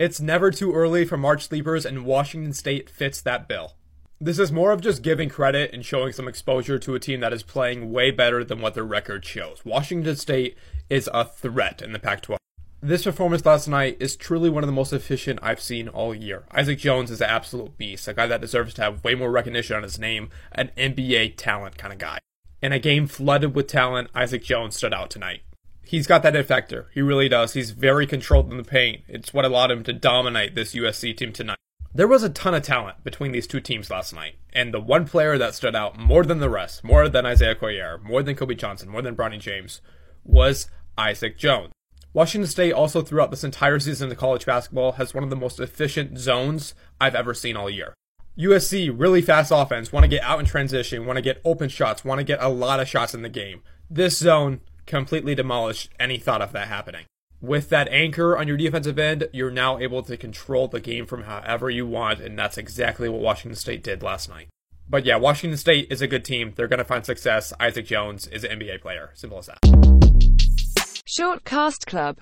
It's never too early for March sleepers, and Washington State fits that bill. This is more of just giving credit and showing some exposure to a team that is playing way better than what their record shows. Washington State is a threat in the Pac 12. This performance last night is truly one of the most efficient I've seen all year. Isaac Jones is an absolute beast, a guy that deserves to have way more recognition on his name, an NBA talent kind of guy. In a game flooded with talent, Isaac Jones stood out tonight. He's got that effector. He really does. He's very controlled in the paint. It's what allowed him to dominate this USC team tonight. There was a ton of talent between these two teams last night, and the one player that stood out more than the rest, more than Isaiah Collier, more than Kobe Johnson, more than Bronny James, was Isaac Jones. Washington State also throughout this entire season of college basketball has one of the most efficient zones I've ever seen all year. USC, really fast offense, want to get out in transition, want to get open shots, want to get a lot of shots in the game. This zone completely demolished any thought of that happening with that anchor on your defensive end, you're now able to control the game from however you want, and that's exactly what Washington State did last night. But yeah, Washington State is a good team. They're going to find success. Isaac Jones is an NBA player. Simple as that. Short Cast Club